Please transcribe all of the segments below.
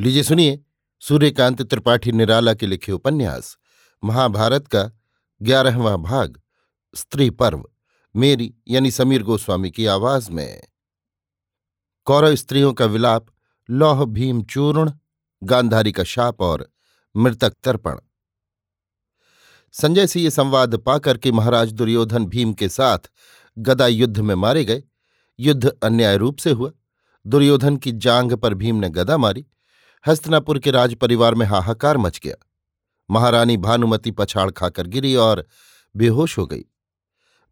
लीजिए सुनिए सूर्यकांत त्रिपाठी निराला के लिखे उपन्यास, महाभारत का ग्यारहवा भाग, स्त्री पर्व, मेरी यानी समीर गोस्वामी की आवाज़ में। कौरव स्त्रियों का विलाप, लौह भीम चूर्ण, गांधारी का शाप और मृतक तर्पण। संजय से ये संवाद पाकर के महाराज दुर्योधन भीम के साथ गदा युद्ध में मारे गए। युद्ध अन्याय रूप से हुआ। दुर्योधन की जांग पर भीम ने गदा मारी। हस्तनापुर के राज परिवार में हाहाकार मच गया। महारानी भानुमति पछाड़ खाकर गिरी और बेहोश हो गई।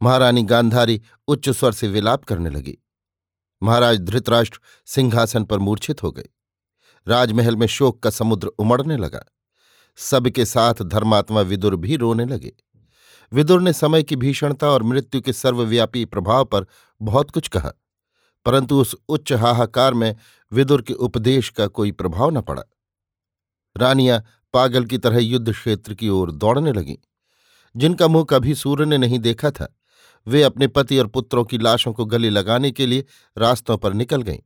महारानी गांधारी उच्च स्वर से विलाप करने लगी। महाराज धृतराष्ट्र सिंहासन पर मूर्छित हो गए। राजमहल में शोक का समुद्र उमड़ने लगा। सबके साथ धर्मात्मा विदुर भी रोने लगे। विदुर ने समय की भीषणता और मृत्यु के सर्वव्यापी प्रभाव पर बहुत कुछ कहा, परंतु उस उच्च हाहाकार में विदुर के उपदेश का कोई प्रभाव न पड़ा। रानियाँ पागल की तरह युद्ध क्षेत्र की ओर दौड़ने लगीं। जिनका मुँह कभी सूर्य ने नहीं देखा था, वे अपने पति और पुत्रों की लाशों को गले लगाने के लिए रास्तों पर निकल गईं।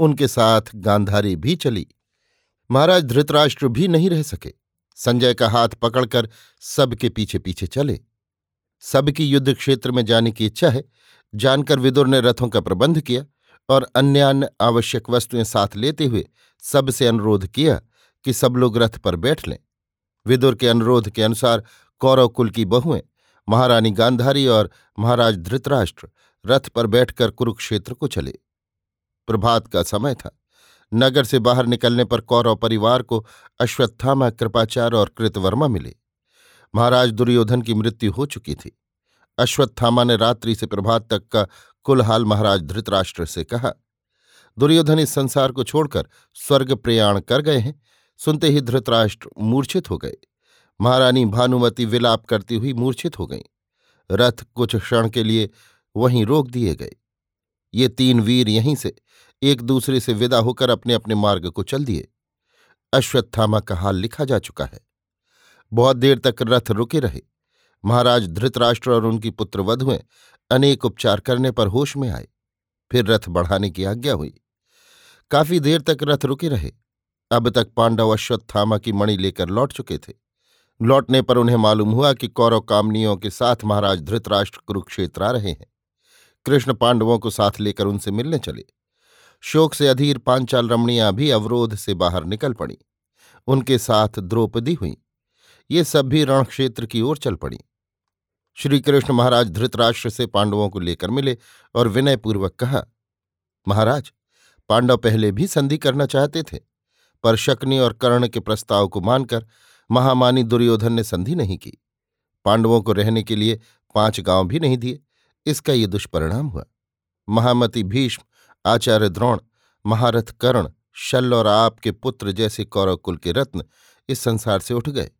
उनके साथ गांधारी भी चली। महाराज धृतराष्ट्र भी नहीं रह सके। संजय का हाथ पकड़कर सबके पीछे पीछे चले। सबकी युद्ध क्षेत्र में जाने की इच्छा है। जानकर विदुर ने रथों का प्रबंध किया। और अन्य अन्य आवश्यक वस्तुएँ साथ लेते हुए सबसे अनुरोध किया कि सब लोग रथ पर बैठ लें। विदुर के अनुरोध के अनुसार कौरव कुल की बहुएँ, महारानी गांधारी और महाराज धृतराष्ट्र रथ पर बैठकर कुरुक्षेत्र को चले। प्रभात का समय था। नगर से बाहर निकलने पर कौरव परिवार को अश्वत्थामा कृपाचार और कृतवर्मा मिले। महाराज दुर्योधन की मृत्यु हो चुकी थी। अश्वत्थामा ने रात्रि से प्रभात तक का कुलहाल महाराज धृतराष्ट्र से कहा, दुर्योधन इस संसार को छोड़कर स्वर्ग प्रयाण कर गए हैं। सुनते ही धृतराष्ट्र मूर्छित हो गए। महारानी भानुमति विलाप करती हुई मूर्छित हो गईं। रथ कुछ क्षण के लिए वहीं रोक दिए गए। ये तीन वीर यहीं से एक दूसरे से विदा होकर अपने अपने मार्ग को चल दिए। अश्वत्थामा का हाल लिखा जा चुका है। बहुत देर तक रथ रुके रहे। महाराज धृतराष्ट्र और उनकी पुत्र वधुएँ अनेक उपचार करने पर होश में आए। फिर रथ बढ़ाने की आज्ञा हुई। काफ़ी देर तक रथ रुके रहे। अब तक पांडव अश्वत्थामा की मणि लेकर लौट चुके थे। लौटने पर उन्हें मालूम हुआ कि कौरव कामनियों के साथ महाराज धृतराष्ट्र कुरुक्षेत्र आ रहे हैं। कृष्ण पांडवों को साथ लेकर उनसे मिलने चले। शोक से अधीर पांचाल रमणियाँ भी अवरोध से बाहर निकल पड़ी। उनके साथ द्रौपदी हुई। ये सब भी रणक्षेत्र की ओर चल पड़ी। श्री कृष्ण महाराज धृतराष्ट्र से पांडवों को लेकर मिले और विनयपूर्वक कहा, महाराज, पांडव पहले भी संधि करना चाहते थे, पर शक्नि और कर्ण के प्रस्ताव को मानकर महामानी दुर्योधन ने संधि नहीं की। पांडवों को रहने के लिए पाँच गाँव भी नहीं दिए, इसका ये दुष्परिणाम हुआ। महामति भीष्म, आचार्य द्रोण, महारथ कर्ण शल्ल और आपके पुत्र जैसे कौरव कुल के रत्न इस संसार से उठ गए।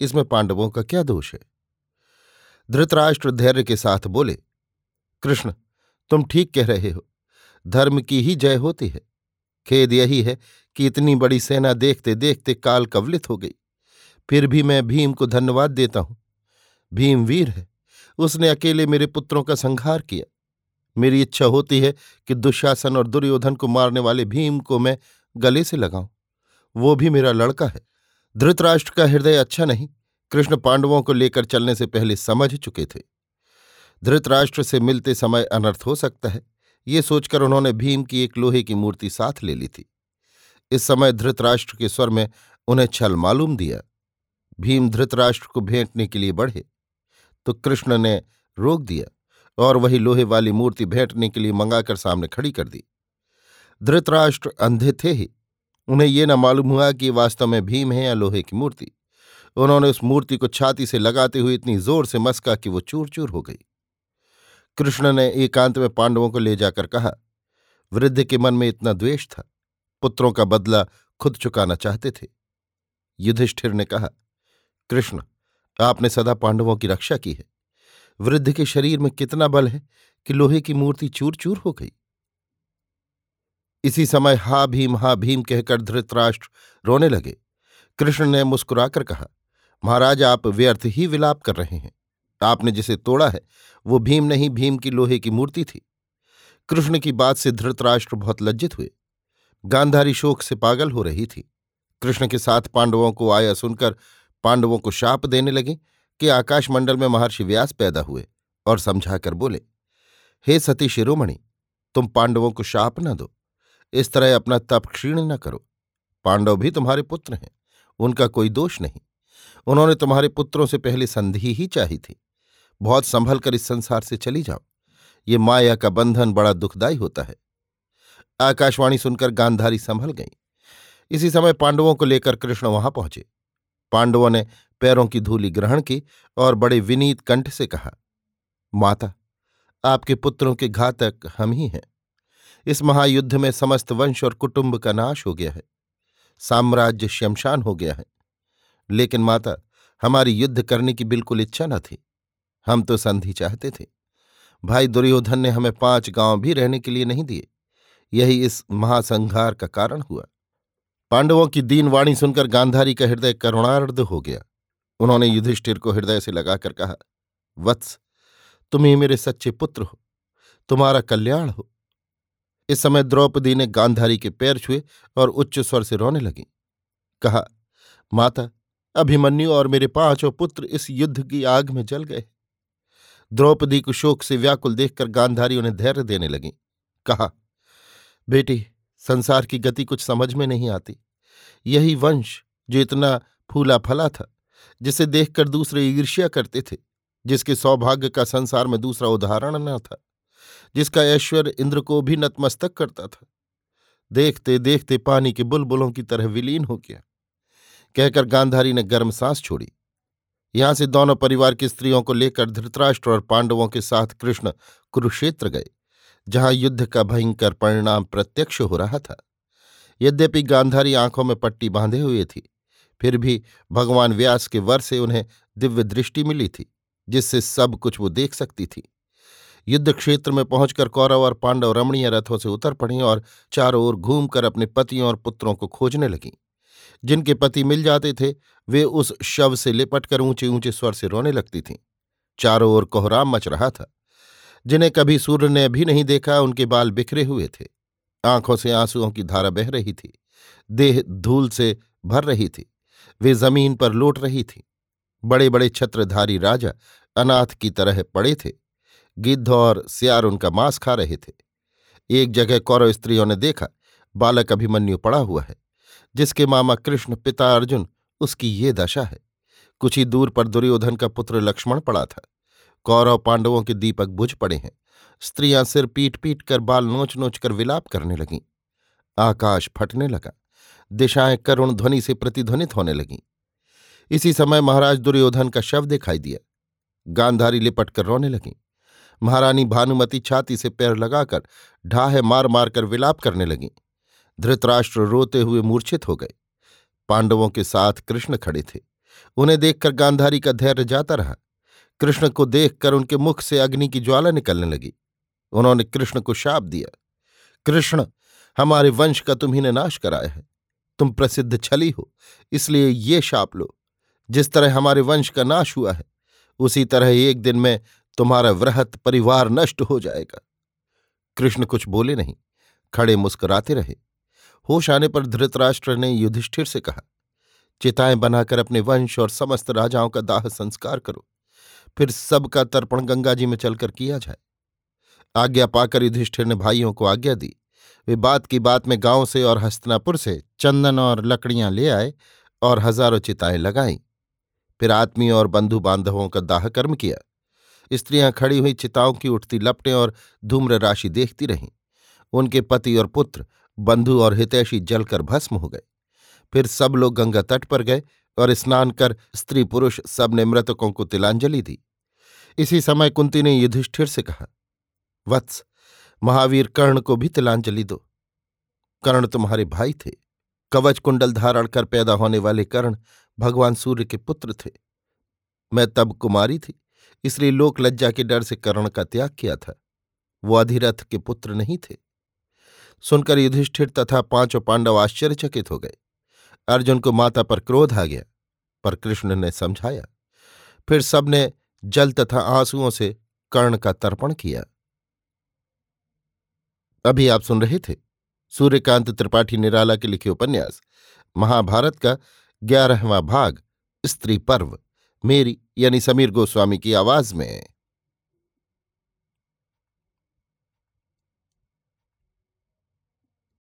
इसमें पांडवों का क्या दोष है? धृतराष्ट्र धैर्य के साथ बोले, कृष्ण, तुम ठीक कह रहे हो। धर्म की ही जय होती है। खेद यही है कि इतनी बड़ी सेना देखते देखते काल कवलित हो गई। फिर भी मैं भीम को धन्यवाद देता हूँ। भीम वीर है। उसने अकेले मेरे पुत्रों का संहार किया। मेरी इच्छा होती है कि दुशासन और दुर्योधन को मारने वाले भीम को मैं गले से लगाऊँ। वो भी मेरा लड़का है। धृतराष्ट्र का हृदय अच्छा नहीं। कृष्ण पांडवों को लेकर चलने से पहले समझ चुके थे। धृतराष्ट्र से मिलते समय अनर्थ हो सकता है, ये सोचकर उन्होंने भीम की एक लोहे की मूर्ति साथ ले ली थी। इस समय धृतराष्ट्र के स्वर में उन्हें छल मालूम दिया। भीम धृतराष्ट्र को भेंटने के लिए बढ़े तो कृष्ण ने रोक दिया और वही लोहे वाली मूर्ति भेंटने के लिए मंगाकर सामने खड़ी कर दी। धृतराष्ट्र अंधे थे ही, उन्हें ये न मालूम हुआ कि वास्तव में भीम है या लोहे की मूर्ति। उन्होंने उस मूर्ति को छाती से लगाते हुए इतनी ज़ोर से मस्का कि वो चूर चूर हो गई। कृष्ण ने एकांत में पांडवों को ले जाकर कहा, वृद्ध के मन में इतना द्वेष था। पुत्रों का बदला खुद चुकाना चाहते थे। युधिष्ठिर ने कहा, कृष्ण, आपने सदा पांडवों की रक्षा की है। वृद्ध के शरीर में कितना बल है कि लोहे की मूर्ति चूर चूर हो गई? इसी समय हा भीम हा भीम कहकर धृतराष्ट्र रोने लगे। कृष्ण ने मुस्कुराकर कहा महाराज, आप व्यर्थ ही विलाप कर रहे हैं। आपने जिसे तोड़ा है, वो भीम नहीं, भीम की लोहे की मूर्ति थी। कृष्ण की बात से धृतराष्ट्र बहुत लज्जित हुए। गांधारी शोक से पागल हो रही थी। कृष्ण के साथ पांडवों को आया सुनकर पांडवों को शाप देने लगे कि आकाशमंडल में महर्षि व्यास पैदा हुए और समझाकर बोले, हे सती शिरोमणि, तुम पांडवों को शाप न दो। इस तरह अपना तप क्षीण न करो। पांडव भी तुम्हारे पुत्र हैं, उनका कोई दोष नहीं। उन्होंने तुम्हारे पुत्रों से पहले संधि ही चाही थी। बहुत संभल कर इस संसार से चली जाओ। ये माया का बंधन बड़ा दुखदायी होता है। आकाशवाणी सुनकर गांधारी संभल गई। इसी समय पांडवों को लेकर कृष्ण वहाँ पहुँचे। पांडवों ने पैरों की धूली ग्रहण की और बड़े विनीत कंठ से कहा, माता, आपके पुत्रों के घातक हम ही हैं। इस महायुद्ध में समस्त वंश और कुटुंब का नाश हो गया है। साम्राज्य शमशान हो गया है। लेकिन माता, हमारी युद्ध करने की बिल्कुल इच्छा न थी। हम तो संधि चाहते थे। भाई दुर्योधन ने हमें पाँच गाँव भी रहने के लिए नहीं दिए। यही इस महासंहार का कारण हुआ। पांडवों की दीनवाणी सुनकर गांधारी का हृदय करुणार्ध हो गया। उन्होंने युधिष्ठिर को हृदय से लगाकर कहा, वत्स, तुम ही मेरे सच्चे पुत्र हो। तुम्हारा कल्याण हो। इस समय द्रौपदी ने गांधारी के पैर छुए और उच्च स्वर से रोने लगी। कहा, माता अभिमन्यु और मेरे पाँचों पुत्र इस युद्ध की आग में जल गए। द्रौपदी को शोक से व्याकुल देखकर गांधारी उन्हें धैर्य देने लगी। कहा, बेटी, संसार की गति कुछ समझ में नहीं आती। यही वंश जो इतना फूला फला था, जिसे देखकर दूसरे ईर्ष्या करते थे, जिसके सौभाग्य का संसार में दूसरा उदाहरण न था, जिसका ऐश्वर्य इंद्र को भी नतमस्तक करता था। देखते देखते पानी के बुलबुलों की तरह विलीन हो गया। कहकर गांधारी ने गर्म सांस छोड़ी। यहाँ से दोनों परिवार की स्त्रियों को लेकर धृतराष्ट्र और पांडवों के साथ कृष्ण कुरुक्षेत्र गए, जहाँ युद्ध का भयंकर परिणाम प्रत्यक्ष हो रहा था। यद्यपि गांधारी आँखों में पट्टी बांधे हुए थी, फिर भी भगवान व्यास के वर से उन्हें दिव्य दृष्टि मिली थी, जिससे सब कुछ वो देख सकती थी। युद्ध क्षेत्र में पहुंचकर कौरव और पांडव रमणीय रथों से उतर पड़ी और चारों ओर घूमकर अपने पतियों और पुत्रों को खोजने लगीं। जिनके पति मिल जाते थे, वे उस शव से लिपटकर ऊँचे ऊँचे स्वर से रोने लगती थीं। चारों ओर कोहराम मच रहा था। जिन्हें कभी सूर्य ने भी नहीं देखा, उनके बाल बिखरे हुए थे। आँखों से आंसुओं की धारा बह रही थी। देह धूल से भर रही थी। वे ज़मीन पर लौट रही थी। बड़े बड़े छत्रधारी राजा अनाथ की तरह पड़े थे। गिद्ध और सियार उनका मांस खा रहे थे। एक जगह कौरव स्त्रियों ने देखा, बालक अभिमन्यु पड़ा हुआ है। जिसके मामा कृष्ण पिता अर्जुन उसकी ये दशा है। कुछ ही दूर पर दुर्योधन का पुत्र लक्ष्मण पड़ा था। कौरव पांडवों के दीपक बुझ पड़े हैं। स्त्रियाँ सिर पीट पीट कर बाल नोच नोच कर विलाप करने लगीं। आकाश फटने लगा। दिशाएँ करुण ध्वनि से प्रतिध्वनित होने लगीं। इसी समय महाराज दुर्योधन का शव दिखाई दिया। गांधारी लिपट कर रोने लगी। महारानी भानुमति छाती से पैर लगाकर ढाहे मार मार कर विलाप करने लगी। धृतराष्ट्र रोते हुए मूर्छित हो गए। पांडवों के साथ कृष्ण खड़े थे। उन्हें देखकर गांधारी का धैर्य जाता रहा। कृष्ण को देखकर उनके मुख से अग्नि की ज्वाला निकलने लगी। उन्होंने कृष्ण को शाप दिया। कृष्ण, हमारे वंश का तुम्ही ने नाश कराया है। तुम प्रसिद्ध छली हो, इसलिए ये शाप लो। जिस तरह हमारे वंश का नाश हुआ है, उसी तरह एक दिन में तुम्हारा वृहत परिवार नष्ट हो जाएगा। कृष्ण कुछ बोले नहीं, खड़े मुस्कुराते रहे। होश आने पर धृतराष्ट्र ने युधिष्ठिर से कहा, चिताएँ बनाकर अपने वंश और समस्त राजाओं का दाह संस्कार करो, फिर सबका तर्पण गंगा जी में चलकर किया जाए। आज्ञा पाकर युधिष्ठिर ने भाइयों को आज्ञा दी। वे बात की बात में गाँव से और हस्तनापुर से चंदन और लकड़ियाँ ले आए और हज़ारों चिताएँ लगाईं। फिर आत्मीय और बंधु बांधवों का दाह कर्म किया। स्त्रियाँ खड़ी हुई चिताओं की उठती लपटें और धूम्र राशि देखती रहीं। उनके पति और पुत्र बंधु और हितैषी जलकर भस्म हो गए। फिर सब लोग गंगा तट पर गए और स्नान कर स्त्री पुरुष सबने मृतकों को तिलांजलि दी। इसी समय कुंती ने युधिष्ठिर से कहा, वत्स, महावीर कर्ण को भी तिलांजलि दो। कर्ण तुम्हारे भाई थे। कवच कुंडल धारण कर पैदा होने वाले कर्ण भगवान सूर्य के पुत्र थे। मैं तब कुमारी थी, इसलिए लोक लज्जा के डर से कर्ण का त्याग किया था। वो अधिरथ के पुत्र नहीं थे। सुनकर युधिष्ठिर तथा पाँचों पांडव आश्चर्यचकित हो गए। अर्जुन को माता पर क्रोध आ गया, पर कृष्ण ने समझाया। फिर सबने जल तथा आंसुओं से कर्ण का तर्पण किया। अभी आप सुन रहे थे सूर्यकांत त्रिपाठी निराला के लिखे उपन्यास, महाभारत का ग्यारहवा भाग, स्त्री पर्व, मेरी यानी समीर गोस्वामी की आवाज़ में।